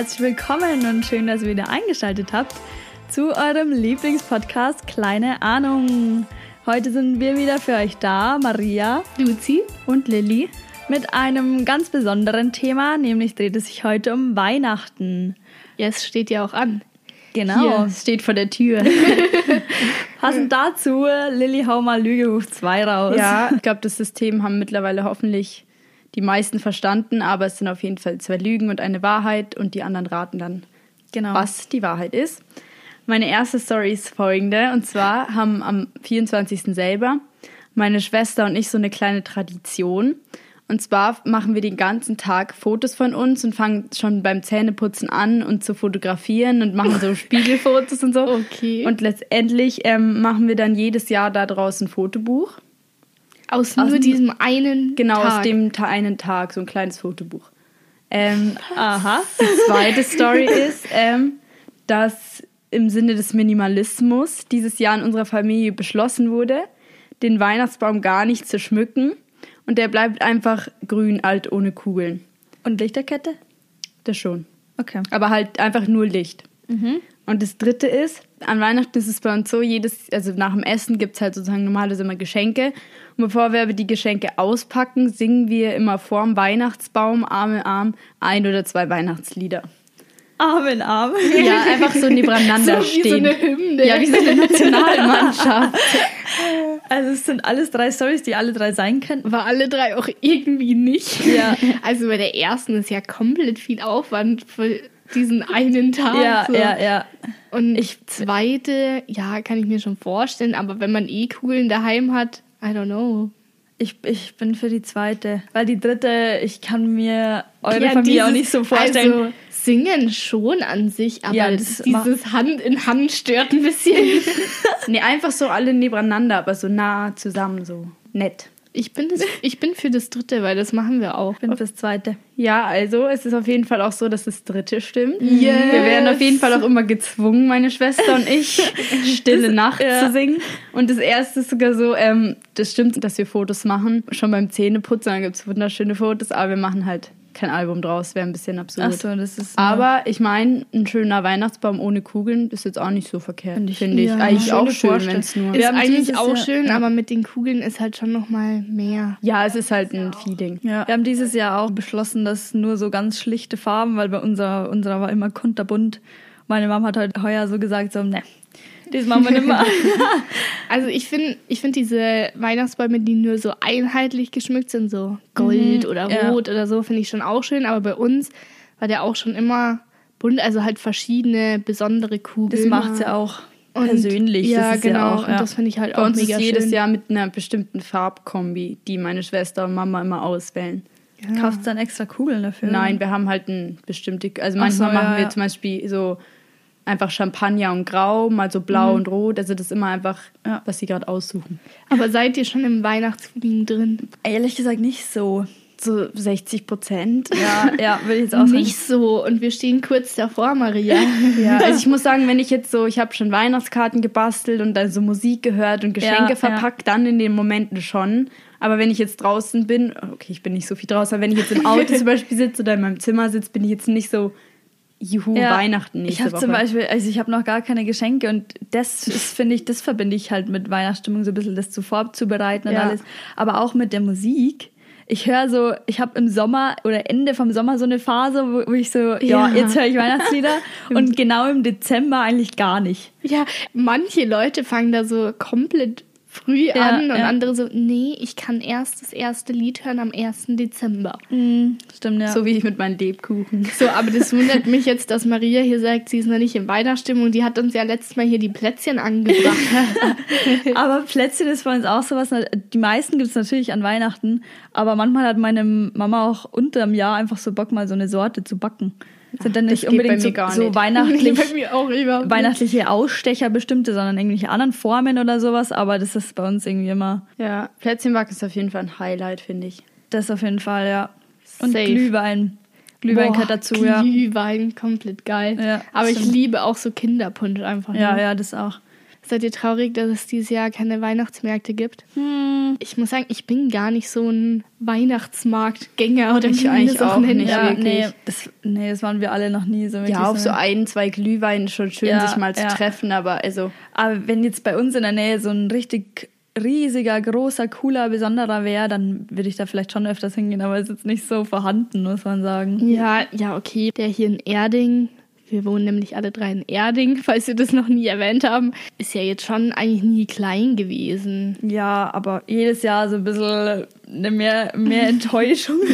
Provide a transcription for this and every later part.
herzlich willkommen und schön, dass ihr wieder eingeschaltet habt zu eurem Lieblingspodcast Kleine Ahnung. Heute sind wir wieder für euch da, Maria, Luzi und Lilly, mit einem ganz besonderen Thema, nämlich dreht es sich heute um Weihnachten. Ja, es steht ja auch an. Genau. Hier, es steht vor der Tür. Passend dazu, Lilly, hau mal Lüge hoch 2 raus. Ja, ich glaube, das System haben mittlerweile hoffentlich die meisten verstanden, aber es sind auf jeden Fall zwei Lügen und eine Wahrheit und die anderen raten dann, genau. was die Wahrheit ist. Meine erste Story ist folgende und zwar haben am 24. selber meine Schwester und ich so eine kleine Tradition. Und zwar machen wir den ganzen Tag Fotos von uns und fangen schon beim Zähneputzen an und zu fotografieren und machen so Spiegelfotos und so. Okay. Und letztendlich ähm, machen wir dann jedes Jahr da draußen ein Fotobuch. Aus, aus nur diesem einen genau, Tag. Genau, aus dem Ta einen Tag, so ein kleines Fotobuch. Ähm, Aha. Die zweite Story ist, ähm, dass im Sinne des Minimalismus dieses Jahr in unserer Familie beschlossen wurde, den Weihnachtsbaum gar nicht zu schmücken. Und der bleibt einfach grün, alt, ohne Kugeln. Und Lichterkette? Das schon. Okay. Aber halt einfach nur Licht. Mhm. Und das dritte ist, an Weihnachten ist es bei uns so, jedes, also nach dem Essen gibt es halt sozusagen normalerweise immer Geschenke. Und bevor wir aber die Geschenke auspacken, singen wir immer vorm Weihnachtsbaum, Arm in Arm, ein oder zwei Weihnachtslieder. Arm in Arm. Ja, einfach so nebeneinander so wie stehen. so eine Hymne. Ja, wie so eine Nationalmannschaft. Also es sind alles drei Stories, die alle drei sein könnten. War alle drei auch irgendwie nicht. Ja. Also bei der ersten ist ja komplett viel Aufwand für diesen einen Tag. Ja, so. ja, ja. Und ich zweite, ja, kann ich mir schon vorstellen, aber wenn man eh Kugeln daheim hat, I don't know. Ich, ich bin für die zweite. Weil die dritte, ich kann mir eure Ja, Familie auch dieses- nicht so vorstellen. Also singen schon an sich, aber Ja, das dieses Hand in Hand stört ein bisschen. Nee, einfach so alle nebeneinander, aber so nah zusammen, so nett. Ich bin, das, ich bin für das dritte, weil das machen wir auch. ich bin fürs zweite. Ja, also es ist auf jeden Fall auch so, dass das dritte stimmt. Yes. Wir werden auf jeden Fall auch immer gezwungen, meine Schwester und ich, Stille Nacht ja. zu singen. Und das erste ist sogar so, ähm, das stimmt, dass wir Fotos machen. Schon beim Zähneputzen, gibt es wunderschöne Fotos, aber wir machen halt kein Album draus, wäre ein bisschen absurd. Ach so, das ist. Aber ich meine, ein schöner Weihnachtsbaum ohne Kugeln ist jetzt auch nicht so verkehrt, Find finde ich- ich. ja, Eigentlich auch schön, wenn es nur... Ist eigentlich auch Jahr- schön, ja. aber mit den Kugeln ist halt schon noch mal mehr. Ja, es ist halt ein Feeling. ja. Wir haben dieses Jahr auch beschlossen, dass nur so ganz schlichte Farben, weil bei unserer, unserer war immer kunterbunt. Meine Mama hat heute heuer so gesagt, so, ne, das machen wir nicht mehr. Also ich finde ich find diese Weihnachtsbäume, die nur so einheitlich geschmückt sind, so Gold oder ja. Rot oder so, finde ich schon auch schön. Aber bei uns war der auch schon immer bunt, also halt verschiedene besondere Kugeln. Das macht ja auch Und- persönlich. Ja, das ist genau. Ja auch, ja. Und das finde ich halt Bei auch uns mega ist jedes schön. Jahr mit einer bestimmten Farbkombi, die meine Schwester und Mama immer auswählen. Kaufst dann extra Kugeln dafür? Nein, wir haben halt ein bestimmte, also Ach so, manchmal machen ja, wir ja. zum Beispiel so einfach Champagner und Grau, mal so blau und rot. Also das ist immer einfach, Mhm. Ja. was sie gerade aussuchen. Aber seid ihr schon im Weihnachtsfeeling drin? Ehrlich gesagt nicht so. So 60 Prozent. Ja, ja, will ich jetzt auch sagen. Nicht so. Und wir stehen kurz davor, Maria. Ja, also ich muss sagen, wenn ich jetzt so, ich habe schon Weihnachtskarten gebastelt und dann so Musik gehört und Geschenke Ja, ja. verpackt, dann in den Momenten schon. Aber wenn ich jetzt draußen bin, okay, ich bin nicht so viel draußen, aber wenn ich jetzt im Auto zum Beispiel sitze oder in meinem Zimmer sitze, bin ich jetzt nicht so, juhu, Ja. Weihnachten Ich nächste habe Woche. zum Beispiel, also ich habe noch gar keine Geschenke und das finde ich, das verbinde ich halt mit Weihnachtsstimmung, so ein bisschen das zu vorzubereiten und Ja. alles. Aber auch mit der Musik. Ich höre so, ich habe im Sommer oder Ende vom Sommer so eine Phase, wo, wo ich so, ja, Ja. jetzt höre ich Weihnachtslieder und genau im Dezember eigentlich gar nicht. Ja, manche Leute fangen da so komplett früh Ja, an und ja. andere so, nee, ich kann erst das erste Lied hören am 1. Dezember. Stimmt, ja. So wie ich mit meinen Lebkuchen. So, aber das wundert mich jetzt, dass Maria hier sagt, sie ist noch nicht in Weihnachtsstimmung. Die hat uns ja letztes Mal hier die Plätzchen angebracht. Aber Plätzchen ist bei uns auch sowas. Die meisten gibt es natürlich an Weihnachten, aber manchmal hat meine Mama auch unterm Jahr einfach so Bock, mal so eine Sorte zu backen. Sind dann nicht unbedingt so, gar so nicht. weihnachtlich, weihnachtliche Ausstecher bestimmte, sondern irgendwelche anderen Formen oder sowas. Aber das ist bei uns irgendwie immer Ja, Plätzchenbacken ist auf jeden Fall ein Highlight, finde ich. das auf jeden Fall, ja. Und Safe. Glühwein. Glühwein gehört dazu, ja. Glühwein, komplett geil. Ja, aber ich stimmt. liebe auch so Kinderpunsch einfach. Ja, nur. ja, das auch. Seid ihr traurig, dass es dieses Jahr keine Weihnachtsmärkte gibt? Hm. Ich muss sagen, ich bin gar nicht so ein Weihnachtsmarktgänger oder Ich eigentlich auch nicht. Ja, wirklich. nee das, nee, das waren wir alle noch nie so wirklich. Ja, auf so ein, zwei Glühwein schon schön, Ja, sich mal zu ja. treffen, aber also, Aber wenn jetzt bei uns in der Nähe so ein richtig riesiger, großer, cooler, besonderer wäre, dann würde ich da vielleicht schon öfters hingehen, aber es ist jetzt nicht so vorhanden, muss man sagen. Ja, ja, okay. Der hier in Erding, wir wohnen nämlich alle drei in Erding, falls wir das noch nie erwähnt haben, ist ja jetzt schon eigentlich nie klein gewesen. Ja, aber jedes Jahr so ein bisschen mehr, mehr Enttäuschung.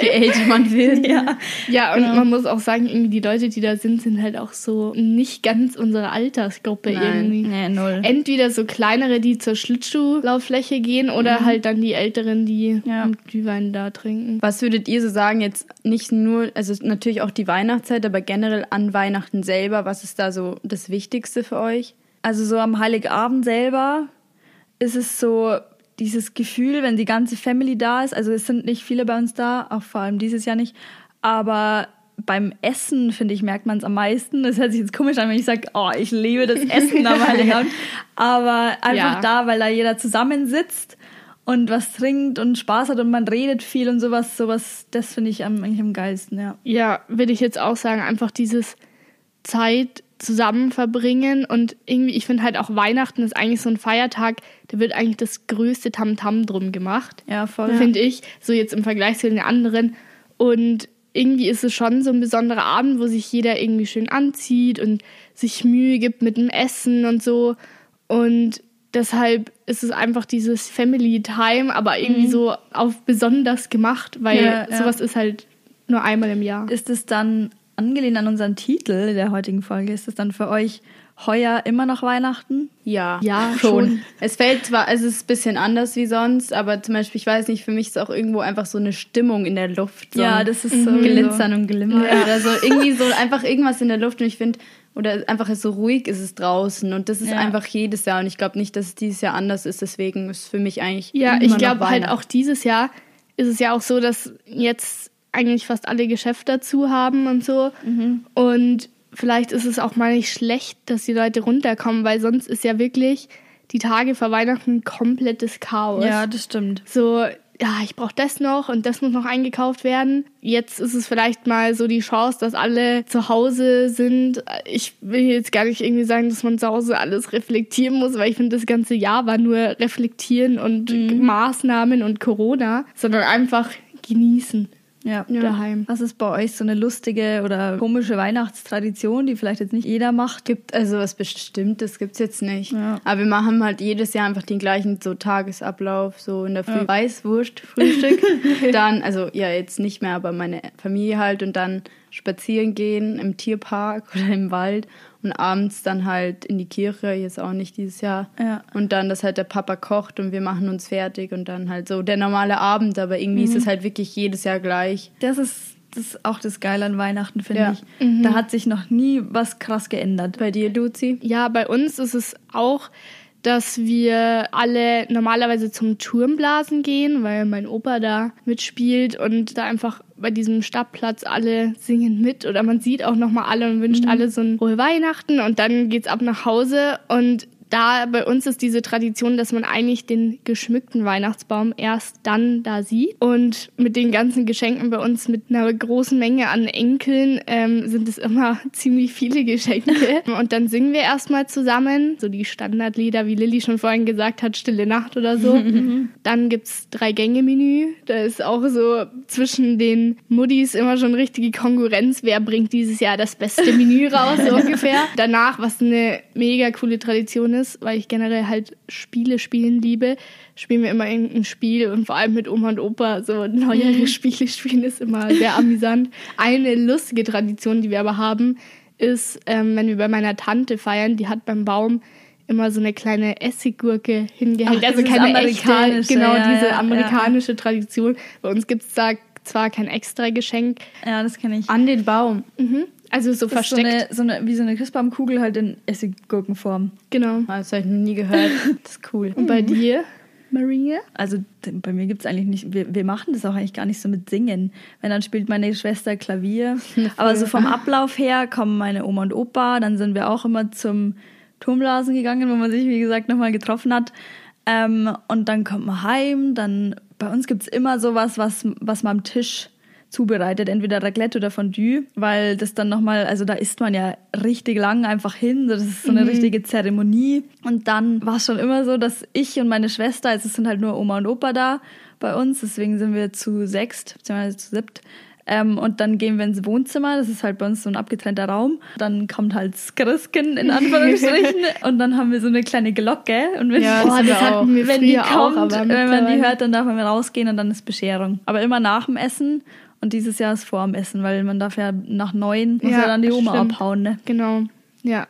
je älter man wird. ja. Ja, und man muss auch sagen, irgendwie die Leute, die da sind, sind halt auch so nicht ganz unsere Altersgruppe Nein. irgendwie. Nee, null. Entweder so kleinere, die zur Schlittschuhlauffläche gehen, oder halt dann die Älteren, die Ja. Glühwein da trinken. Was würdet ihr so sagen, jetzt nicht nur, also natürlich auch die Weihnachtszeit, aber generell an Weihnachten selber, was ist da so das Wichtigste für euch? Also so am Heiligabend selber ist es so dieses Gefühl, wenn die ganze Family da ist. Also es sind nicht viele bei uns da, auch vor allem dieses Jahr nicht. Aber beim Essen, finde ich, merkt man es am meisten. Das hört sich jetzt komisch an, wenn ich sage, oh, ich liebe das Essen am Heiligabend. Aber einfach Ja. da, weil da jeder zusammensitzt und was trinkt und Spaß hat und man redet viel und sowas, sowas, das finde ich am, eigentlich am geilsten, ja. Ja, würde ich jetzt auch sagen, einfach dieses Zeit zusammen verbringen und irgendwie, ich finde halt auch Weihnachten ist eigentlich so ein Feiertag, da wird eigentlich das größte Tamtam drum gemacht. Ja, voll. finde ich, so jetzt im Vergleich zu den anderen. Und irgendwie ist es schon so ein besonderer Abend, wo sich jeder irgendwie schön anzieht und sich Mühe gibt mit dem Essen und so. Und deshalb ist es einfach dieses Family Time, aber irgendwie so auf besonders gemacht, weil Mhm. Ja, ja. sowas ist halt nur einmal im Jahr. Ist es dann angelehnt an unseren Titel der heutigen Folge? Ist es dann für euch heuer immer noch Weihnachten? Ja, Ja, schon. schon. Es fällt zwar, also es ist ein bisschen anders wie sonst, aber zum Beispiel, ich weiß nicht, für mich ist auch irgendwo einfach so eine Stimmung in der Luft. So Ja, das ist so Glitzern und Glimmer oder so. Irgendwie so einfach irgendwas in der Luft und ich finde, oder einfach so ruhig ist es draußen und das ist Ja. einfach jedes Jahr und ich glaube nicht, dass es dieses Jahr anders ist, deswegen ist für mich eigentlich Ja, ich glaube halt auch dieses Jahr ist es ja auch so, dass jetzt eigentlich fast alle Geschäfte dazu haben und so. Und vielleicht ist es auch mal nicht schlecht, dass die Leute runterkommen, weil sonst ist ja wirklich die Tage vor Weihnachten komplettes Chaos. Ja, das stimmt. So, ja, ich brauche das noch und das muss noch eingekauft werden. Jetzt ist es vielleicht mal so die Chance, dass alle zu Hause sind. Ich will jetzt gar nicht irgendwie sagen, dass man zu Hause alles reflektieren muss, weil ich finde, das ganze Jahr war nur reflektieren und Maßnahmen und Corona, sondern einfach genießen. Ja. daheim. Was ist bei euch so eine lustige oder komische Weihnachtstradition, die vielleicht jetzt nicht jeder macht? gibt, also was Bestimmtes gibt's jetzt nicht. Ja. Aber wir machen halt jedes Jahr einfach den gleichen so Tagesablauf, so in der Früh Weißwurst, Frühstück. dann, also ja, jetzt nicht mehr, aber meine Familie halt und dann spazieren gehen im Tierpark oder im Wald und abends dann halt in die Kirche, jetzt auch nicht dieses Jahr. Ja. Und dann, dass halt der Papa kocht und wir machen uns fertig und dann halt so der normale Abend, aber irgendwie ist es halt wirklich jedes Jahr gleich. Das ist, das ist auch das Geile an Weihnachten, finde Ja. ich. Da hat sich noch nie was krass geändert. Bei dir, Luzi? Ja, bei uns ist es auch, dass wir alle normalerweise zum Turmblasen gehen, weil mein Opa da mitspielt und da einfach bei diesem Stadtplatz alle singen mit oder man sieht auch nochmal alle und wünscht alle so ein frohe Weihnachten und dann geht's ab nach Hause und da bei uns ist diese Tradition, dass man eigentlich den geschmückten Weihnachtsbaum erst dann da sieht. Und mit den ganzen Geschenken bei uns, mit einer großen Menge an Enkeln, ähm, sind es immer ziemlich viele Geschenke. Und dann singen wir erstmal zusammen, so die Standardlieder, wie Lilly schon vorhin gesagt hat, Stille Nacht oder so. Dann gibt's Drei-Gänge-Menü. Da ist auch so zwischen den Muddis immer schon richtige Konkurrenz. Wer bringt dieses Jahr das beste Menü raus, so ungefähr. Danach, was eine mega coole Tradition ist, weil ich generell halt Spiele spielen liebe, spielen wir immer irgendein Spiel und vor allem mit Oma und Opa so neuere Spiele spielen ist immer sehr amüsant. Eine lustige Tradition, die wir aber haben, ist, ähm, wenn wir bei meiner Tante feiern, die hat beim Baum immer so eine kleine Essiggurke hingehängt. Ach, also keine echte, genau, ja, diese ja, ja. amerikanische Tradition. Bei uns gibt es da zwar kein extra Geschenk, Ja, das kenne ich. An den Baum. mhm. Also so Das ist so versteckt. eine, so eine, wie so eine Christbaumkugel halt in Essiggurkenform. genau. Das habe ich noch nie gehört. Das ist cool. Und bei dir, Maria? Also bei mir gibt es eigentlich nicht, wir, wir machen das auch eigentlich gar nicht so mit Singen. Wenn dann spielt meine Schwester Klavier. Aber so vom Ablauf her kommen meine Oma und Opa, dann sind wir auch immer zum Turmblasen gegangen, wo man sich, wie gesagt, nochmal getroffen hat. Ähm, und dann kommt man heim, dann bei uns gibt's immer sowas, was, was man am Tisch zubereitet, entweder Raclette oder Fondue, weil das dann nochmal, also da isst man ja richtig lang einfach hin, das ist so eine Mhm. richtige Zeremonie. Und dann war es schon immer so, dass ich und meine Schwester, also es sind halt nur Oma und Opa da bei uns, deswegen sind wir zu sechst, beziehungsweise zu siebt. Ähm, und dann gehen wir ins Wohnzimmer, das ist halt bei uns so ein abgetrennter Raum. Dann kommt halt das Christkind in Anführungsstrichen und dann haben wir so eine kleine Glocke und wenn, Ja, Boah, das wir hatten wir wenn die auch, kommt, aber wenn man die hört, dann darf man rausgehen und dann ist Bescherung. Aber immer nach dem Essen und dieses Jahr ist vor dem Essen, weil man darf ja nach neun muss ja, Ja, dann die Oma stimmt. abhauen, ne? Genau, ja.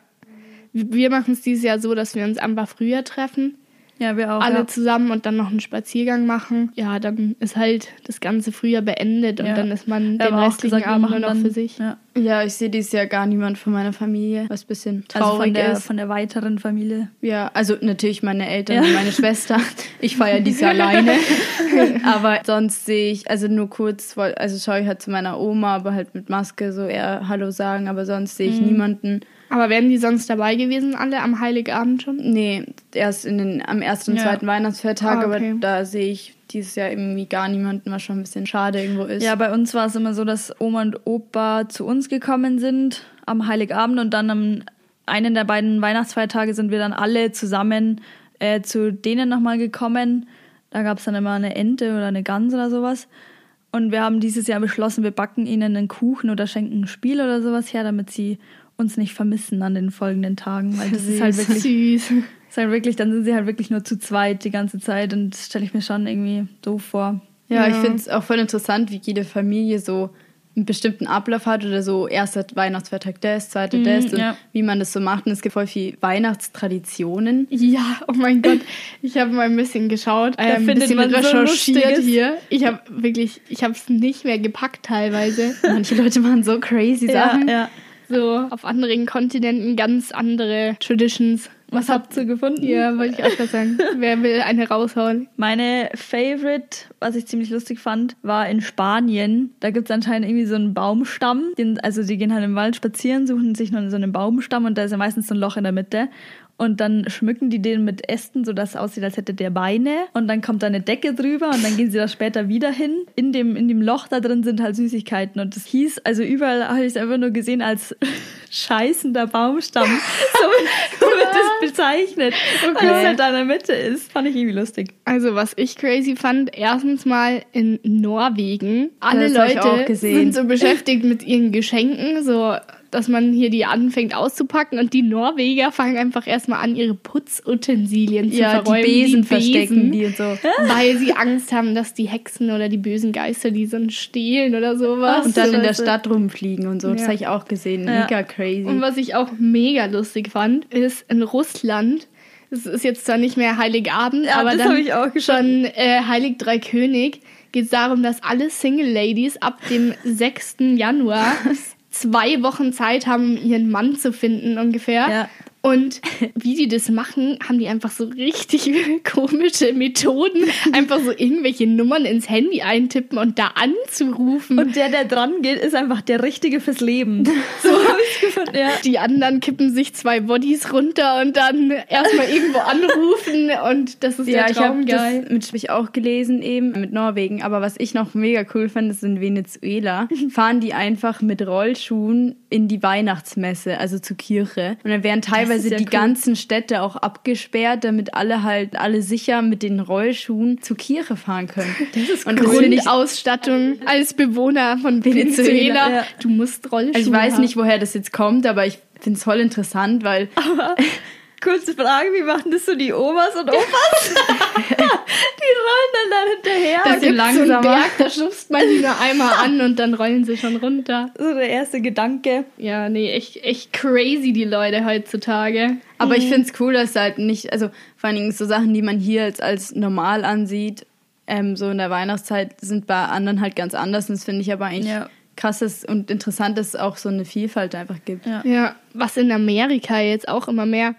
Wir machen es dieses Jahr so, dass wir uns einfach früher treffen, Ja, wir auch. alle ja. zusammen und dann noch einen Spaziergang machen. Ja, dann ist halt das ganze Frühjahr beendet und Ja. dann ist man Wir den restlichen gesagt, Abend nur noch dann für sich. Ja. Ja, ich sehe dieses Jahr gar niemand von meiner Familie, was ein bisschen Also traurig von der, ist. von der weiteren Familie. Ja, also natürlich meine Eltern Ja. und meine Schwester. Ich feiere dieses Jahr alleine. aber sonst sehe ich, also nur kurz, also schaue ich halt zu meiner Oma, aber halt mit Maske so eher Hallo sagen, aber sonst sehe ich Mhm. niemanden. Aber wären die sonst dabei gewesen, alle am Heiligabend schon? Nee, erst in den, am ersten und Ja. zweiten Weihnachtsfeiertag, Ah, okay. aber da sehe ich dieses Jahr irgendwie gar niemanden, was schon ein bisschen schade irgendwo ist. Ja, bei uns war es immer so, dass Oma und Opa zu uns gekommen sind am Heiligabend und dann am einen der beiden Weihnachtsfeiertage sind wir dann alle zusammen äh, zu denen nochmal gekommen. Da gab es dann immer eine Ente oder eine Gans oder sowas. Und wir haben dieses Jahr beschlossen, wir backen ihnen einen Kuchen oder schenken ein Spiel oder sowas her, damit sie uns nicht vermissen an den folgenden Tagen. Weil das ist halt wirklich Süß. ist halt wirklich, dann sind sie halt wirklich nur zu zweit die ganze Zeit und das stelle ich mir schon irgendwie doof vor. Ja, ich Ja. finde es auch voll interessant, wie jede Familie so einen bestimmten Ablauf hat oder so erster Weihnachtsfeiertag das, zweiter Mhm, das und ja. wie man das so macht. Und es gibt voll viel Weihnachtstraditionen. Ja, oh mein Gott. Ich habe mal ein bisschen geschaut, äh, ein findet bisschen man so recherchiert Lustiges. hier. Ich habe wirklich, ich habe es nicht mehr gepackt teilweise. Manche Leute machen so crazy Sachen. ja. So auf anderen Kontinenten ganz andere Traditions. Was habt ihr gefunden? Ja, wollte ich auch gerade sagen. Wer will eine raushauen? Meine Favorite, was ich ziemlich lustig fand, war in Spanien. Da gibt es anscheinend irgendwie so einen Baumstamm. Den, also die gehen halt im Wald spazieren, suchen sich noch so einen Baumstamm und da ist ja meistens so ein Loch in der Mitte. Und dann schmücken die den mit Ästen, sodass es aussieht, als hätte der Beine. Und dann kommt da eine Decke drüber und dann gehen sie da später wieder hin. In dem, in dem Loch da drin sind halt Süßigkeiten. Und das hieß, also überall habe ich es einfach nur gesehen als scheißender Baumstamm. So, so wird das bezeichnet. Weil es halt da in der Mitte ist. Fand ich irgendwie lustig. Also, was ich crazy fand, erstens mal in Norwegen. Alle Das Leute auch gesehen. sind so beschäftigt mit ihren Geschenken, so dass man hier die anfängt auszupacken und die Norweger fangen einfach erstmal an, ihre Putzutensilien zu Ja, die verräumen. Besen verstecken die und so. Weil sie Angst haben, dass die Hexen oder die bösen Geister die so stehlen oder sowas. Und dann in der. Stadt rumfliegen und so. Das Ja. habe ich auch gesehen. Ja. Mega crazy. Und was ich auch mega lustig fand, ist in Russland, es ist jetzt zwar nicht mehr Heiligabend, Ja, aber das dann schon äh, Heilig Drei König geht es darum, dass alle Single Ladies ab dem 6. Januar zwei Wochen Zeit haben, ihren Mann zu finden ungefähr. Ja. Und wie die das machen, haben die einfach so richtig komische Methoden. Einfach so irgendwelche Nummern ins Handy eintippen und da anzurufen. Und der, der dran geht, ist einfach der Richtige fürs Leben. So habe ich gefunden. Ja. Die anderen kippen sich zwei Bodies runter und dann erstmal irgendwo anrufen und das ist Ja, der ich habe Traum das mit, hab ich auch gelesen eben mit Norwegen. Aber was ich noch mega cool fand, ist in Venezuela fahren die einfach mit Rollschuhen in die Weihnachtsmesse, also zur Kirche. Und dann werden teilweise ja die cool. ganzen Städte auch abgesperrt, damit alle halt alle sicher mit den Rollschuhen zur Kirche fahren können. Das ist und Grundausstattung als Bewohner von Venezuela. Venezuela, ja. Du musst Rollschuhe also ich weiß haben. nicht, woher das jetzt kommt, aber ich finde es voll interessant, weil Kurze Frage, wie machen das so die Omas und Opas? die rollen dann da einen langsamer. Berg, da schubst man die nur einmal an und dann rollen sie schon runter. so der erste Gedanke. Ja, nee, echt, echt crazy, die Leute heutzutage. Aber ich finde es cool, dass halt nicht, also vor allen Dingen so Sachen, die man hier als, als normal ansieht, ähm, so in der Weihnachtszeit, sind bei anderen halt ganz anders. Und das finde ich aber eigentlich Ja. krass dass- und interessant, dass es auch so eine Vielfalt einfach gibt. Ja. Ja, was in Amerika jetzt auch immer mehr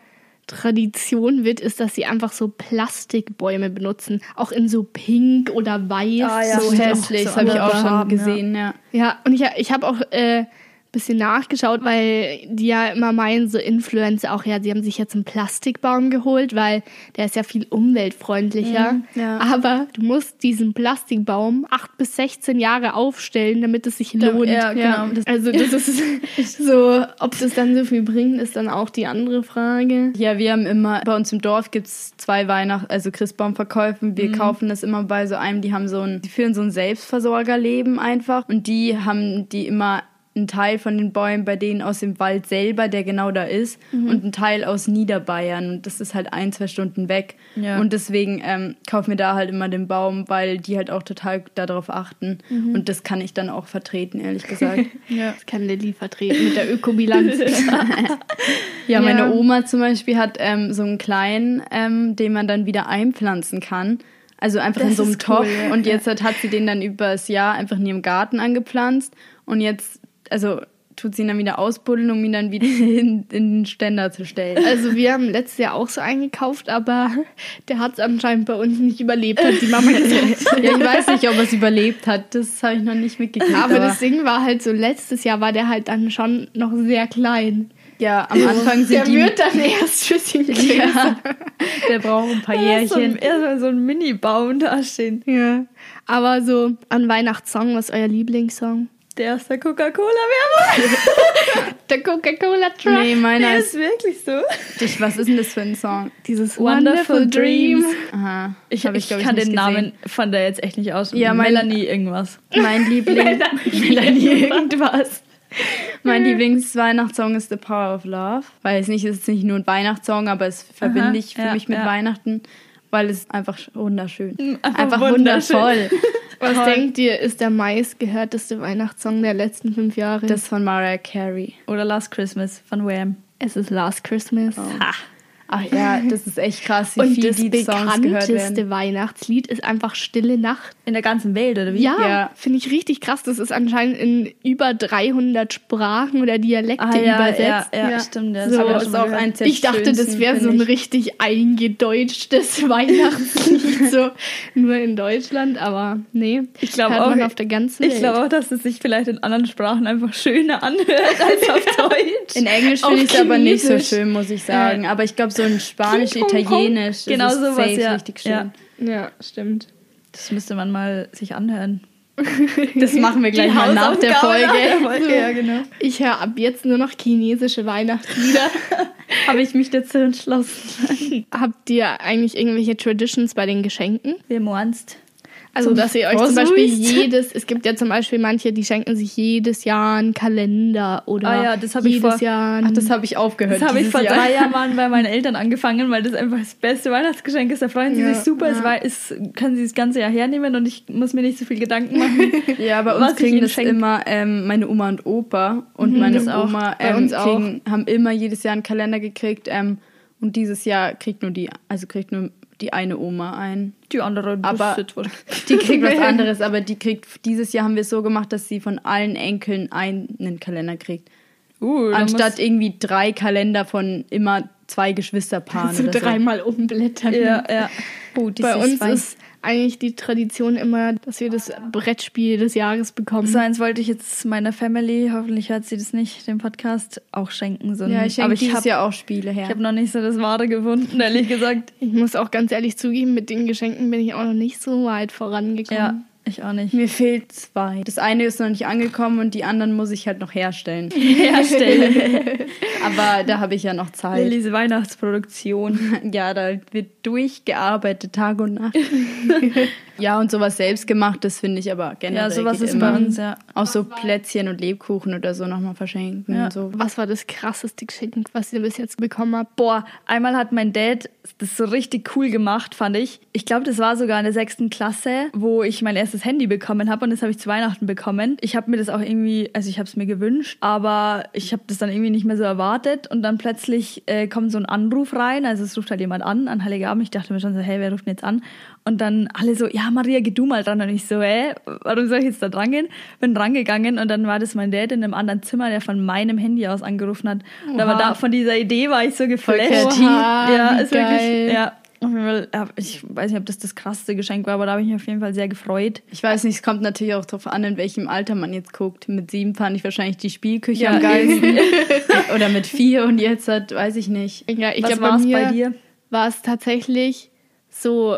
Tradition wird, ist, dass sie einfach so Plastikbäume benutzen. Auch in so pink oder weiß. Ah, ja, so hässlich, So das habe ich auch schon gesehen, ja. Ja, und ich, ich habe auch äh, bisschen nachgeschaut, weil die ja immer meinen, so Influencer auch, ja, sie haben sich jetzt einen Plastikbaum geholt, weil der ist ja viel umweltfreundlicher. Mhm, ja. Aber du musst diesen Plastikbaum acht bis 16 Jahre aufstellen, damit es sich lohnt. ja, genau. Also das ist so, ob das dann so viel bringt, ist dann auch die andere Frage. Ja, wir haben immer, bei uns im Dorf gibt es zwei Weihnacht, also Christbaumverkäufen. Wir kaufen das immer bei so einem, die haben so ein, die führen so ein Selbstversorgerleben einfach. Und die haben die immer einen Teil von den Bäumen bei denen aus dem Wald selber, der genau da ist, und einen Teil aus Niederbayern. Und das ist halt ein, zwei Stunden weg. Ja. Und deswegen ähm, kaufen wir da halt immer den Baum, weil die halt auch total darauf achten. Und das kann ich dann auch vertreten, ehrlich gesagt. Ja. Das kann Lilly vertreten mit der Ökobilanz. Ja, meine Ja. Oma zum Beispiel hat ähm, so einen kleinen, ähm, den man dann wieder einpflanzen kann. Also einfach in Das so einem cool, Topf. ja. Und jetzt hat, hat sie den dann über das Jahr einfach in ihrem Garten angepflanzt. Und jetzt, also tut sie ihn dann wieder ausbuddeln, um ihn dann wieder in, in den Ständer zu stellen. Also wir haben letztes Jahr auch so eingekauft, aber der hat es anscheinend bei uns nicht überlebt, hat die Mama gesagt. ja, ich weiß nicht, ob er es überlebt hat. Das habe ich noch nicht mitgekriegt. Aber das Ding war halt so, letztes Jahr war der halt dann schon noch sehr klein. ja, am Anfang Der sind die... wird dann erst bisschen größer. ja, der braucht ein paar Ja, so ein, Jährchen. erstmal so ein Mini-Baum da stehen. Ja. Aber so an Weihnachtssong, was ist euer Lieblingssong? Der aus der Coca-Cola-Werbung. Der Coca-Cola-Truck. Nee, meiner Der ist... ist wirklich so. Ich, was ist denn das für ein Song? Dieses Wonderful Wonderful Dream. Dreams. Aha. Ich, hab ich, glaub kann den gesehen. Namen von der jetzt echt nicht aussprechen. Ja, mein- Melanie irgendwas. Mein Liebling. Melanie irgendwas. Mein Lieblingsweihnachtssong ist The Power of Love. Weil es nicht, es ist nicht nur ein Weihnachtssong, aber es verbinde ich für ja, mich mit ja. Weihnachten, weil es einfach wunderschön. Einfach Einfach wunderschön. wundervoll. Was Toll. denkt ihr, ist der meistgehörteste Weihnachtssong der letzten fünf Jahre? Das von Mariah Carey. Oder Last Christmas von Wham. es ist Last Christmas. Ach ja, das ist echt krass, wie Und viel das die Songs gehört werden. bekannteste Weihnachtslied ist einfach Stille Nacht. In der ganzen Welt, oder wie? Ja, Ja. finde ich richtig krass. Das ist anscheinend in über 300 Sprachen oder Dialekte Ah, ja, übersetzt. ja, ja, stimmt. Ja, So, auch das schon ist auch der Ich dachte, das wäre so ein ich. richtig eingedeutschtes Weihnachtslied, so nur in Deutschland, aber nee. Ich glaube auch, auf der ganzen Welt. ich glaube auch, dass es sich vielleicht in anderen Sprachen einfach schöner anhört als auf Deutsch. In Englisch finde ich es aber nicht so schön, muss ich sagen. Aber ich glaube, so in Spanisch, Kung, kung, kung. Italienisch Genau ist es sowas, safe ja. richtig schön. Ja. Ja, stimmt. Das müsste man mal sich anhören. Das machen wir gleich mal nach der Folge. Folge. Ja, genau. Ich höre ab jetzt nur noch chinesische Weihnachtslieder. Habe ich mich dazu entschlossen. Habt ihr eigentlich irgendwelche Traditions bei den Geschenken? Wie meinst Also, Zum dass ihr euch zum? Beispiel jedes, es gibt ja zum Beispiel manche, die schenken sich jedes Jahr einen Kalender oder Ah ja, das hab ich jedes vor- Jahr Ach, das habe ich aufgehört. Das habe ich vor Jahr. drei Jahren mal bei meinen Eltern angefangen, weil das einfach das beste Weihnachtsgeschenk ist. Da freuen sie Ja, sich super. Es ja. war, es, können sie das ganze Jahr hernehmen und ich muss mir nicht so viel Gedanken machen. Ja, bei uns kriegen das schenk. immer ähm, meine Oma und Opa. Und meine das auch. Oma Bei ähm, kriegen, haben immer jedes Jahr einen Kalender gekriegt. Ähm, und dieses Jahr kriegt nur die, also kriegt nur die eine Oma ein. Die andere, Aber-. Die kriegt was anderes, aber die kriegt, dieses Jahr haben wir es so gemacht, dass sie von allen Enkeln einen Kalender kriegt. Uh, Anstatt irgendwie drei Kalender von immer zwei Geschwisterpaaren so oder so. dreimal umblättern. Ja, ja. Oh, Bei uns ist eigentlich die Tradition immer, dass wir das Brettspiel des Jahres bekommen. So eins wollte ich jetzt meiner Family, hoffentlich hört sie das nicht, den Podcast, auch schenken. So Ja, ich aber schenke ich habe Jahr auch Spiele her. ich hab noch nicht so das Wahre gefunden, ehrlich gesagt. Ich muss auch ganz ehrlich zugeben, mit den Geschenken bin ich auch noch nicht so weit vorangekommen. Ja, ich auch nicht. Mir fehlt zwei. Das eine ist noch nicht angekommen und die anderen muss ich halt noch herstellen. Herstellen. Aber da habe ich ja noch Zeit. Diese Weihnachtsproduktion. Ja, da wird durchgearbeitet, Tag und Nacht. Ja, und sowas selbstgemachtes finde ich aber generell. Ja, sowas ist bei uns, ja. Auch so Plätzchen und Lebkuchen oder so nochmal verschenken Ja. und so. Was war das krasseste Geschenk, was ihr bis jetzt bekommen habt? Boah, einmal hat mein Dad das so richtig cool gemacht, fand ich. Ich glaube, das war sogar in der sechsten Klasse, wo ich mein erstes Handy bekommen habe und das habe ich zu Weihnachten bekommen. Ich habe mir das auch irgendwie, also ich habe es mir gewünscht, aber ich habe das dann irgendwie nicht mehr so erwartet und dann plötzlich äh, kommt so ein Anruf rein, also es ruft halt jemand an, an Heiligabend. Ich dachte mir schon so, hey, wer ruft denn jetzt an? Und dann alle so, ja, Maria, geh du mal dran. Und ich so, hä, warum soll ich jetzt da dran gehen? Bin rangegangen und dann war das mein Dad in einem anderen Zimmer, der von meinem Handy aus angerufen hat. Und aber da, von dieser Idee war ich so geflasht. Oha, ja, ist wirklich, geil. ja. Auf jeden Fall, ja, ich weiß nicht, ob das das krasseste Geschenk war, aber da habe ich mich auf jeden Fall sehr gefreut. Ich weiß nicht, es kommt natürlich auch darauf an, in welchem Alter man jetzt guckt. Mit sieben fand ich wahrscheinlich die Spielküche Ja. am geilsten. Oder mit vier und jetzt hat, weiß ich nicht. Ja, ich Was bei mir bei dir? war es tatsächlich so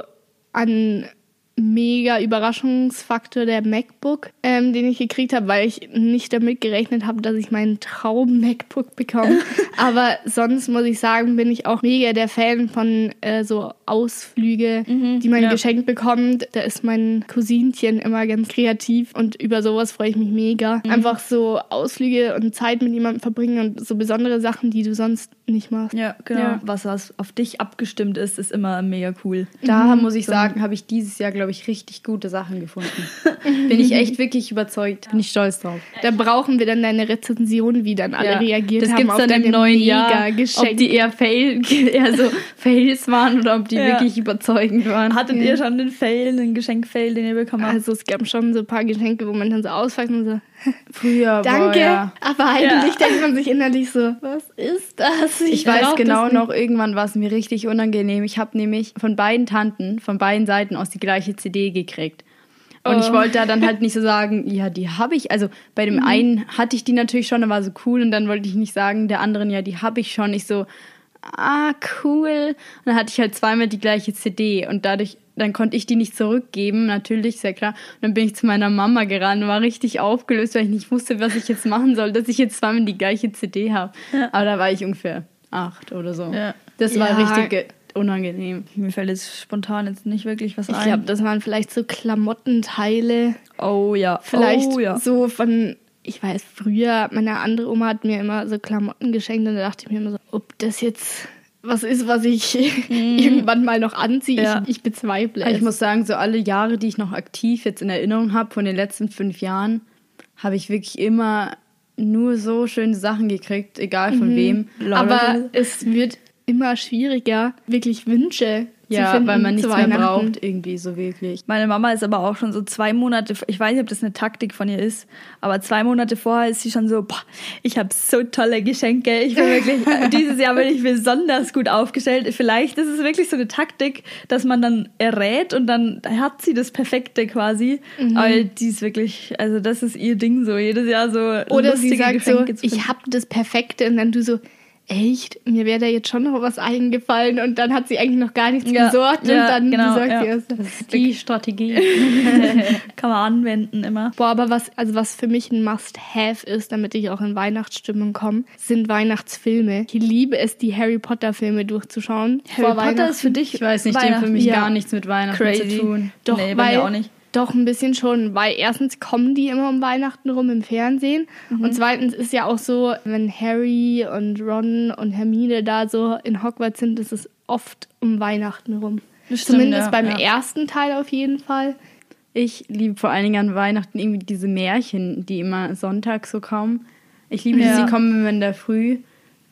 ein mega Überraschungsfaktor der MacBook, ähm, den ich gekriegt habe, weil ich nicht damit gerechnet habe, dass ich meinen Traum MacBook bekomme. Aber sonst muss ich sagen, bin ich auch mega der Fan von äh, so Ausflüge, die man ja. geschenkt bekommt. Da ist mein Cousinchen immer ganz kreativ und über sowas freue ich mich mega. Einfach so Ausflüge und Zeit mit jemandem verbringen und so besondere Sachen, die du sonst nicht machst. Ja, genau. Ja. Was, was auf dich abgestimmt ist, ist immer mega cool. Da muss ich sagen, habe ich dieses Jahr, glaube ich, richtig gute Sachen gefunden. Bin ich echt wirklich überzeugt. Bin ich stolz drauf. Da brauchen wir dann deine Rezension, wie dann alle Ja. reagiert das haben gibt's auf dann im neuen Jahr, Mega-Geschenk. ob die eher, Fail, eher so Fails waren oder ob die Ja. wirklich überzeugend waren. Hattet ihr schon den Fail, einen Geschenk-Fail, den ihr bekommen habt? Also es gab schon so ein paar Geschenke, wo man dann so ausfällt und so, Früher danke. Boah, ja. Aber eigentlich denkt man sich innerlich so, was ist das? Ich weiß glaub genau das noch, irgendwann war es mir richtig unangenehm. Ich habe nämlich von beiden Tanten, von beiden Seiten aus die gleiche CD gekriegt. Und ich Oh. wollte da dann halt nicht so sagen, ja, die habe ich. Also bei dem einen hatte ich die natürlich schon, da war so cool. Und dann wollte ich nicht sagen, der anderen, ja, die habe ich schon. Ich so, ah, cool. Und dann hatte ich halt zweimal die gleiche CD. Und dadurch, dann konnte ich die nicht zurückgeben, natürlich, sehr klar. Und dann bin ich zu meiner Mama gerannt und war richtig aufgelöst, weil ich nicht wusste, was ich jetzt machen soll, dass ich jetzt zweimal die gleiche CD habe. Aber da war ich ungefähr acht oder so. Ja. Das war Ja. richtig unangenehm. Mir fällt jetzt spontan jetzt nicht wirklich was Ich ein. glaube, das waren vielleicht so Klamottenteile. oh ja. Vielleicht oh, ja. so von, ich weiß, früher, meine andere Oma hat mir immer so Klamotten geschenkt und da dachte ich mir immer so, ob das jetzt was ist, was ich irgendwann mal noch anziehe. Ja. Ich, ich bezweifle es. ich muss sagen, so alle Jahre, die ich noch aktiv jetzt in Erinnerung habe, von den letzten fünf Jahren, habe ich wirklich immer nur so schöne Sachen gekriegt, egal von wem. Aber es wird immer schwieriger, wirklich Wünsche Ja, zu finden weil man nichts mehr braucht, irgendwie so wirklich. Meine Mama ist aber auch schon so zwei Monate, ich weiß nicht, ob das eine Taktik von ihr ist, aber zwei Monate vorher ist sie schon so, boah, ich habe so tolle Geschenke, ich bin wirklich, dieses Jahr bin ich besonders gut aufgestellt. Vielleicht ist es wirklich so eine Taktik, dass man dann errät und dann hat sie das Perfekte quasi, weil die ist wirklich, also das ist ihr Ding so, jedes Jahr so Oder sie sagt so, Geschenke zu ich habe das Perfekte. Und dann du so, echt, mir wäre da jetzt schon noch was eingefallen und dann hat sie eigentlich noch gar nichts Ja, besorgt ja, und dann genau, besorgt ja. sie erst. Das ist die Strategie. Kann man anwenden immer. Boah, aber was, also was für mich ein Must-Have ist, damit ich auch in Weihnachtsstimmung komme, sind Weihnachtsfilme. Ich liebe es, die Harry Potter-Filme durchzuschauen. Harry vor Potter ist für dich Ich weiß nicht, dem für mich gar nichts mit Weihnachten Crazy. zu tun. Doch, Nee, bei weil, mir auch nicht. Doch, ein bisschen schon, weil erstens kommen die immer um Weihnachten rum im Fernsehen Mhm. und zweitens ist ja auch so, wenn Harry und Ron und Hermine da so in Hogwarts sind, ist es oft um Weihnachten rum. Stimmt, Zumindest ja, beim ja. ersten Teil auf jeden Fall. Ich liebe vor allen Dingen an Weihnachten irgendwie diese Märchen, die immer Sonntag so kommen. Ich liebe, Ja. sie kommen immer in der Früh.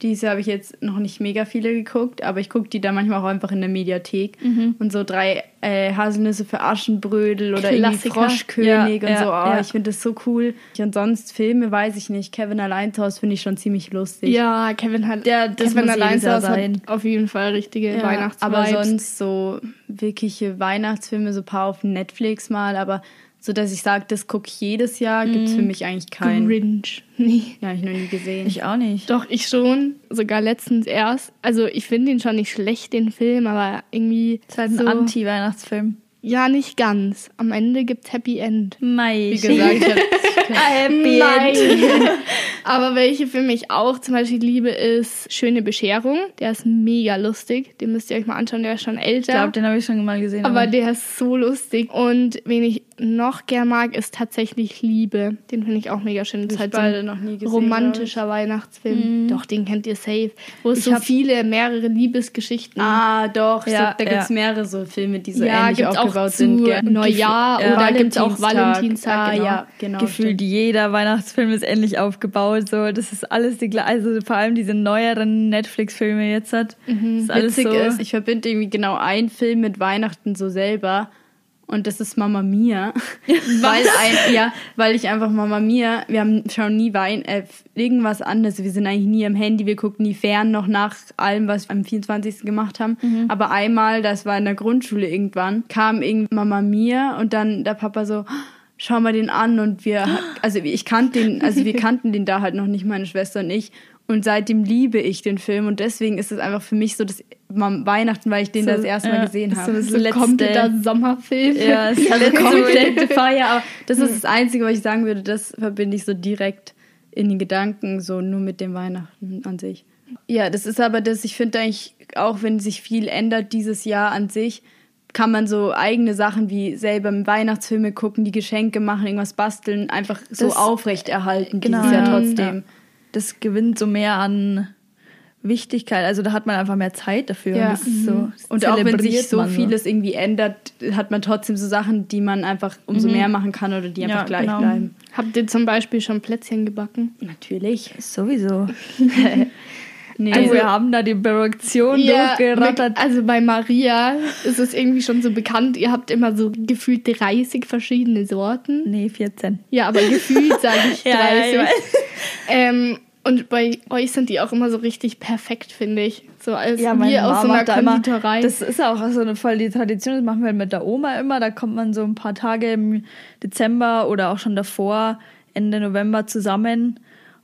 Diese habe ich jetzt noch nicht mega viele geguckt, aber ich gucke die dann manchmal auch einfach in der Mediathek. Mhm. Und so drei äh, Haselnüsse für Aschenbrödel oder irgendwie. Froschkönig Ja, und ja, so. Oh, ja. Ich finde das so cool. Und sonst Filme weiß ich nicht. Kevin allein zu Hause finde ich schon ziemlich lustig. Ja, Kevin hat, Ja, das Kevin allein zu Hause hat auf jeden Fall richtige Ja, Weihnachtsvibes. aber sonst so wirkliche Weihnachtsfilme, so ein paar auf Netflix mal, aber so, dass ich sage, das gucke ich jedes Jahr, gibt es für mich eigentlich keinen. Grinch. Nee. Ja, ich noch nie gesehen. Ich auch nicht. Doch, ich schon. Sogar letztens erst. Also ich finde ihn schon nicht schlecht, den Film, aber irgendwie Das ist halt ein so, Anti-Weihnachtsfilm. Ja, nicht ganz. Am Ende gibt's Happy End. Mei. Wie gesagt, ich Happy. End. Aber welche für mich auch zum Beispiel liebe, ist Schöne Bescherung. Der ist mega lustig. Den müsst ihr euch mal anschauen. Der ist schon Ich älter. glaube, den habe ich schon mal gesehen. aber der ist so lustig. Und wen ich noch gern mag, ist tatsächlich Liebe. Den finde ich auch mega schön. Das ist ich halt so beide ein noch nie gesehen. romantischer Weihnachtsfilm. Doch, den kennt ihr safe. Wo es Ich so viele, mehrere Liebesgeschichten Ah, doch. Ja, so, da gibt es ja. mehrere so Filme, die so ja, ähnlich gibt's auch aufgebaut sind. gell? Neujahr Ja. oder gibt's auch Valentinstag. Ah, genau. ja, genau. Gefühlt stimmt. jeder Weihnachtsfilm ist ähnlich aufgebaut. So, das ist alles die gleiche. Also vor allem diese neueren Netflix-Filme jetzt hat. Mhm. ist alles Witzig so. ist, ich verbinde irgendwie genau einen Film mit Weihnachten so selber. Und das ist Mama Mia. weil, ein, ja, weil ich einfach Mama Mia, wir haben schauen nie Wein, äh, irgendwas anderes. Wir sind eigentlich nie am Handy, wir gucken nie fern noch nach allem, was wir am 24. gemacht haben. Mhm. Aber einmal, das war in der Grundschule irgendwann, kam irgendwie Mama Mia und dann der Papa so, schau mal den an und wir, also ich kannte den, also wir kannten den da halt noch nicht, meine Schwester und ich. Und seitdem liebe ich den Film und deswegen ist es einfach für mich so das Weihnachten, weil ich den So, das erste Mal ja, gesehen so habe. das So letzte- kompletter Sommerfilm. Ja, es ist halt eine so- komplette Feier, aber das ist das Einzige, was ich sagen würde, das verbinde ich so direkt in den Gedanken, so nur mit dem Weihnachten an sich. Ja, das ist aber das, ich finde eigentlich, auch wenn sich viel ändert dieses Jahr an sich, kann man so eigene Sachen wie selber Weihnachtsfilme gucken, die Geschenke machen, irgendwas basteln, einfach so Das- aufrechterhalten Genau, dieses Jahr ja. Das gewinnt so mehr an Wichtigkeit. Also da hat man einfach mehr Zeit dafür. Ja. Und, das ist so, das Und auch wenn sich so vieles irgendwie ändert, hat man trotzdem so Sachen, die man einfach umso mehr machen kann oder die einfach Ja, gleich genau. bleiben. Habt ihr zum Beispiel schon Plätzchen gebacken? Natürlich. Sowieso. Nee. Also wir haben da die Produktion durchgerattert. mit- also bei Maria ist es irgendwie schon so bekannt, ihr habt immer so gefühlt 30 verschiedene Sorten. Nee, 14. Ja, aber gefühlt sage ich 30. Ja, ja, ich weiß. ähm, und bei euch sind die auch immer so richtig perfekt, finde ich. So als Ja, wir aus so einer da immer- Konditorei. Das ist auch so eine voll die Tradition, das machen wir mit der Oma immer. Da kommt man so ein paar Tage im Dezember oder auch schon davor, Ende November zusammen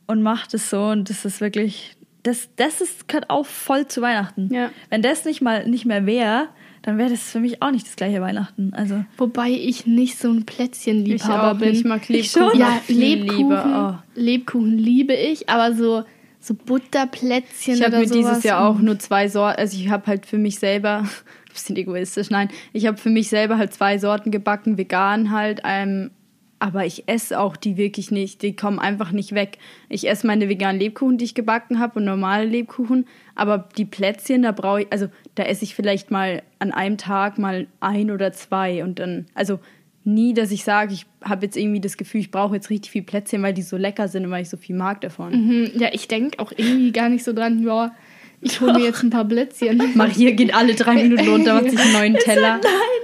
und macht es so. Und das ist wirklich, das, das ist gehört auch voll zu Weihnachten. Ja. Wenn das nicht mal nicht mehr wäre, dann wäre das für mich auch nicht das gleiche Weihnachten. Also Wobei ich nicht so ein ich Plätzchenliebhaber auch bin. nicht mag Ich schon. Lebkuchen ja, auch viel Lebkuchen, lieber. Oh. Lebkuchen liebe ich, aber so, so Butterplätzchen Ich habe oder mir sowas. dieses Jahr auch nur zwei Sorten, also ich habe halt für mich selber, ein bisschen egoistisch, nein, ich habe für mich selber halt zwei Sorten gebacken, vegan halt, ähm, aber ich esse auch die wirklich nicht, die kommen einfach nicht weg. Ich esse meine veganen Lebkuchen, die ich gebacken habe und normale Lebkuchen, aber die Plätzchen, da brauche ich, also da esse ich vielleicht mal an einem Tag mal ein oder zwei und dann, also nie, dass ich sage, ich habe jetzt irgendwie das Gefühl, ich brauche jetzt richtig viel Plätzchen, weil die so lecker sind und weil ich so viel mag davon. Mhm, ja, ich denke auch irgendwie gar nicht so dran, ja, ich hole mir jetzt ein paar Plätzchen. Maria geht alle drei Minuten runter, macht sich einen neuen Teller.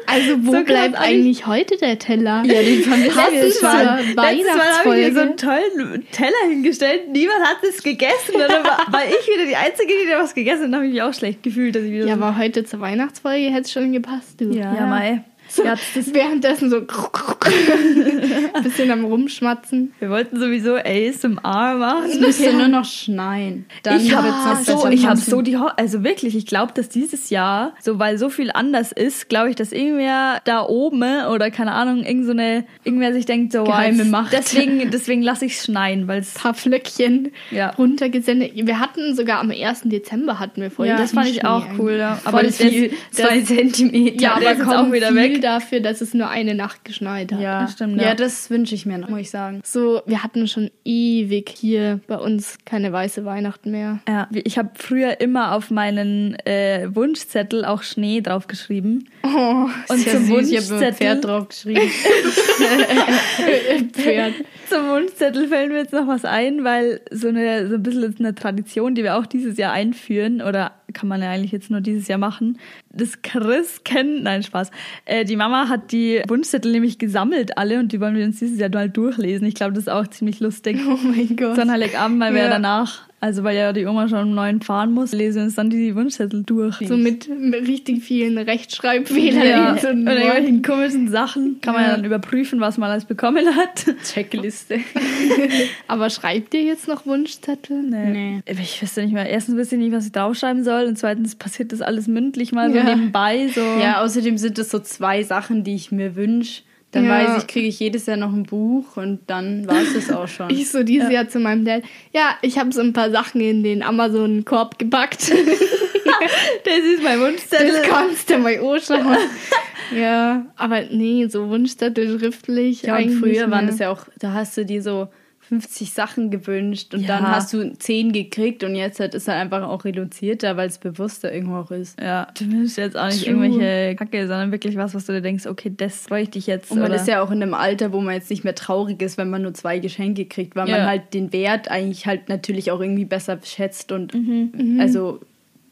Also wo So bleibt eigentlich- heute der Teller? Ja, den. Letztes Mal habe ich mir so Weihnachtsfolge. einen tollen Teller hingestellt. Niemand hat es gegessen. Dann war, war ich wieder die Einzige, die da was gegessen hat. Dann habe ich mich auch schlecht gefühlt, dass ich wieder Ja, so aber heute zur Weihnachtsfolge hätte es schon gepasst, du. Ja, Mai. Ja, das, Währenddessen so bisschen am Rumschmatzen. wir wollten sowieso ASMR machen. Es müsste nur noch schneien. Dann ich habe noch so, ich habe so die, Ho also wirklich, ich glaube, dass dieses Jahr, so weil so viel anders ist, glaube ich, dass irgendwer da oben oder keine Ahnung, irgend so eine, irgendwer sich denkt so, wow, Geheime jetzt- Macht. deswegen, deswegen lasse ich es schneien, weil es paar Flöckchen Ja. runtergesendet. Wir hatten sogar am 1. Dezember hatten wir voll Ja, das fand ich auch cool. Ja. Voll das- viel, das- zwei Zentimeter. Ja, der aber kommt auch wieder weg. Dafür, dass es nur eine Nacht geschneit hat. ja. Das stimmt, ja. ja. das wünsche ich mir noch, muss ich sagen. So, wir hatten schon ewig hier bei uns keine weiße Weihnachten mehr. Ja, ich habe früher immer auf meinen äh, Wunschzettel auch Schnee draufgeschrieben. Oh, Und Sehr zum habe Wunschzettel, Pferd drauf geschrieben. Pferd. Zum Wunschzettel fällt mir jetzt noch was ein, weil so eine so ein bisschen eine Tradition, die wir auch dieses Jahr einführen oder kann man ja eigentlich jetzt nur dieses Jahr machen. Das Chris kennt, nein Spaß. Äh, die Mama hat die Wunschzettel nämlich gesammelt alle und die wollen wir uns dieses Jahr mal durchlesen. Ich glaube, das ist auch ziemlich lustig. Oh mein Gott. So ein Heiligabend, weil wir Ja. ja danach, also weil ja die Oma schon um neun fahren muss, lesen wir uns dann die Wunschzettel durch. So mit, mit richtig vielen Rechtschreibfehlern. Ja, so und irgendwelchen komischen Sachen kann man ja dann überprüfen, was man alles bekommen hat. Checkliste. Aber schreibt ihr jetzt noch Wunschzettel? Nee. Ich wüsste nicht mehr. Erstens wüsste ich nicht, was ich draufschreiben soll. Und zweitens passiert das alles mündlich mal so Ja. nebenbei. So. Ja, außerdem sind es so zwei Sachen, die ich mir wünsche. Dann Ja. weiß ich, kriege ich jedes Jahr noch ein Buch und dann war es das auch schon. Ich so dieses Jahr zu meinem Dad, ja, ich habe so ein paar Sachen in den Amazon-Korb gepackt. das ist mein Wunschzettel. Das kannst du mal anschauen. ja, aber nee, so Wunschzettel schriftlich. Ja, und früher waren das ja auch, da hast du dir so 50 Sachen gewünscht und Ja. dann hast du 10 gekriegt und jetzt halt ist er einfach auch reduzierter, weil es bewusster irgendwo auch ist. Ja, du wünschst jetzt auch nicht True. irgendwelche Kacke, sondern wirklich was, was du dir denkst, okay, das bräuchte ich jetzt. Und man oder- ist ja auch in einem Alter, wo man jetzt nicht mehr traurig ist, wenn man nur zwei Geschenke kriegt, weil Ja. man halt den Wert eigentlich halt natürlich auch irgendwie besser schätzt und also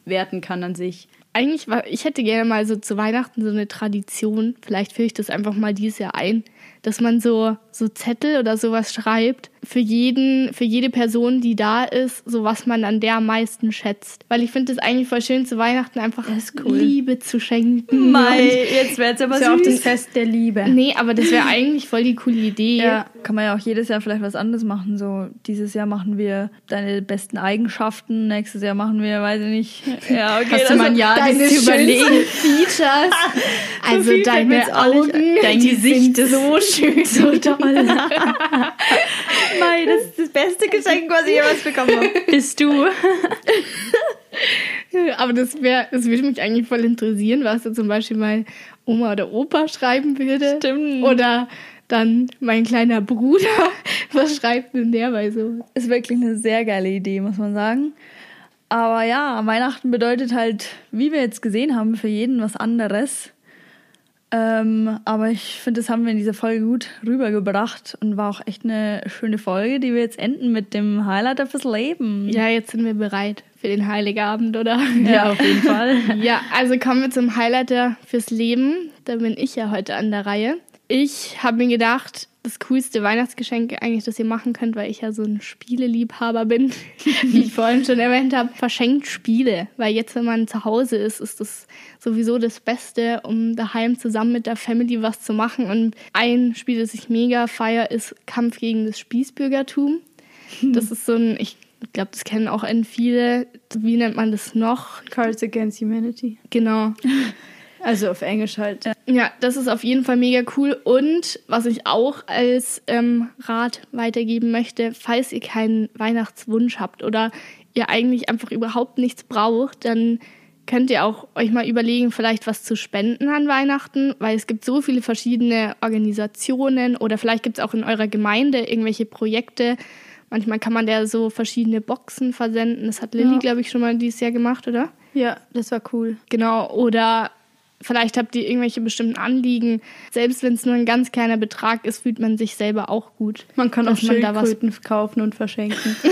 werten kann an sich. eigentlich, war, ich hätte gerne mal so zu Weihnachten so eine Tradition. Vielleicht führe ich das einfach mal dieses Jahr ein, dass man so, so Zettel oder sowas schreibt für jeden, für jede Person, die da ist, so was man an der am meisten schätzt. Weil ich finde es eigentlich voll schön, zu Weihnachten einfach cool. Liebe zu schenken. Mai, jetzt wäre es aber ist süß. ja auch das Fest der Liebe. Nee, aber das wäre eigentlich voll die coole Idee. Ja. Kann man ja auch jedes Jahr vielleicht was anderes machen. So, dieses Jahr machen wir deine besten Eigenschaften, nächstes Jahr machen wir, weiß ich nicht. Ja, okay. Hast du mal ein Jahr, deine das zu überlegen? Features. Also mir deine Augen, Dein Gesicht ist so schön. so toll. Mai, das ist das beste Geschenk, was ich jemals bekommen habe. Bist du? Aber das wäre, das würde mich eigentlich voll interessieren, was da zum Beispiel mein Oma oder Opa schreiben würde. Stimmt. Oder dann mein kleiner Bruder. Was schreibt denn der bei so? Ist wirklich eine sehr geile Idee, muss man sagen. Aber ja, Weihnachten bedeutet halt, wie wir jetzt gesehen haben, für jeden was anderes. Ähm, aber ich finde, das haben wir in dieser Folge gut rübergebracht und war auch echt eine schöne Folge, die wir jetzt enden mit dem Highlight fürs Leben. Ja, jetzt sind wir bereit für den Heiligabend, oder? Ja, auf jeden Fall. Ja, also kommen wir zum Highlighter fürs Leben. Da bin ich ja heute an der Reihe. Ich habe mir gedacht, das coolste Weihnachtsgeschenk eigentlich, das ihr machen könnt, weil ich ja so ein Spieleliebhaber bin, wie ich vorhin schon erwähnt habe, verschenkt Spiele. Weil jetzt, wenn man zu Hause ist, ist das sowieso das Beste, um daheim zusammen mit der Family was zu machen. Und ein Spiel, das ich mega feier, ist Kampf gegen das Spießbürgertum. Das ist so ein, ich glaube, das kennen auch viele. Wie nennt man das noch? Cards Against Humanity. Genau. Also auf Englisch halt. Ja, das ist auf jeden Fall mega cool. Und was ich auch als ähm, Rat weitergeben möchte, falls ihr keinen Weihnachtswunsch habt oder ihr eigentlich einfach überhaupt nichts braucht, dann könnt ihr auch euch mal überlegen, vielleicht was zu spenden an Weihnachten, weil es gibt so viele verschiedene Organisationen oder vielleicht gibt es auch in eurer Gemeinde irgendwelche Projekte. Manchmal kann man da so verschiedene Boxen versenden. Das hat Lilly, Ja. glaube ich, schon mal dieses Jahr gemacht, oder? Ja, das war cool. Genau, oder vielleicht habt ihr irgendwelche bestimmten Anliegen. Selbst wenn es nur ein ganz kleiner Betrag ist, fühlt man sich selber auch gut. Man kann auch man da was- Schildkröten kaufen und verschenken.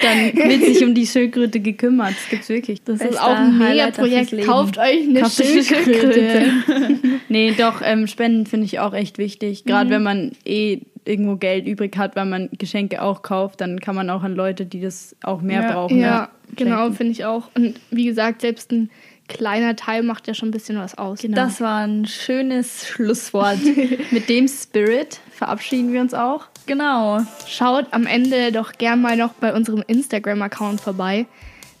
Dann wird sich um die Schildkröte gekümmert. Das gibt's wirklich. Das ist Bester auch ein Mega-Projekt. Kauft euch eine Kauft Schildkröte. nee, doch, ähm, Spenden finde ich auch echt wichtig. Gerade wenn man eh irgendwo Geld übrig hat, weil man Geschenke auch kauft, dann kann man auch an Leute, die das auch mehr ja, brauchen. Ja, genau, finde ich auch. Und wie gesagt, selbst ein kleiner Teil macht ja schon ein bisschen was aus. Genau. Das war ein schönes Schlusswort. Mit dem Spirit verabschieden wir uns auch. genau. Schaut am Ende doch gern mal noch bei unserem Instagram-Account vorbei.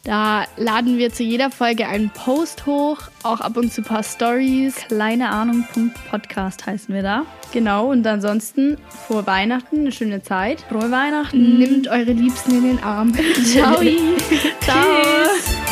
Da laden wir zu jeder Folge einen Post hoch, auch ab und zu ein paar Stories. Kleine Ahnung. Podcast heißen wir da. Genau, und ansonsten vor Weihnachten eine schöne Zeit. Frohe Weihnachten. Nimmt eure Liebsten in den Arm. Ciao. Ciao.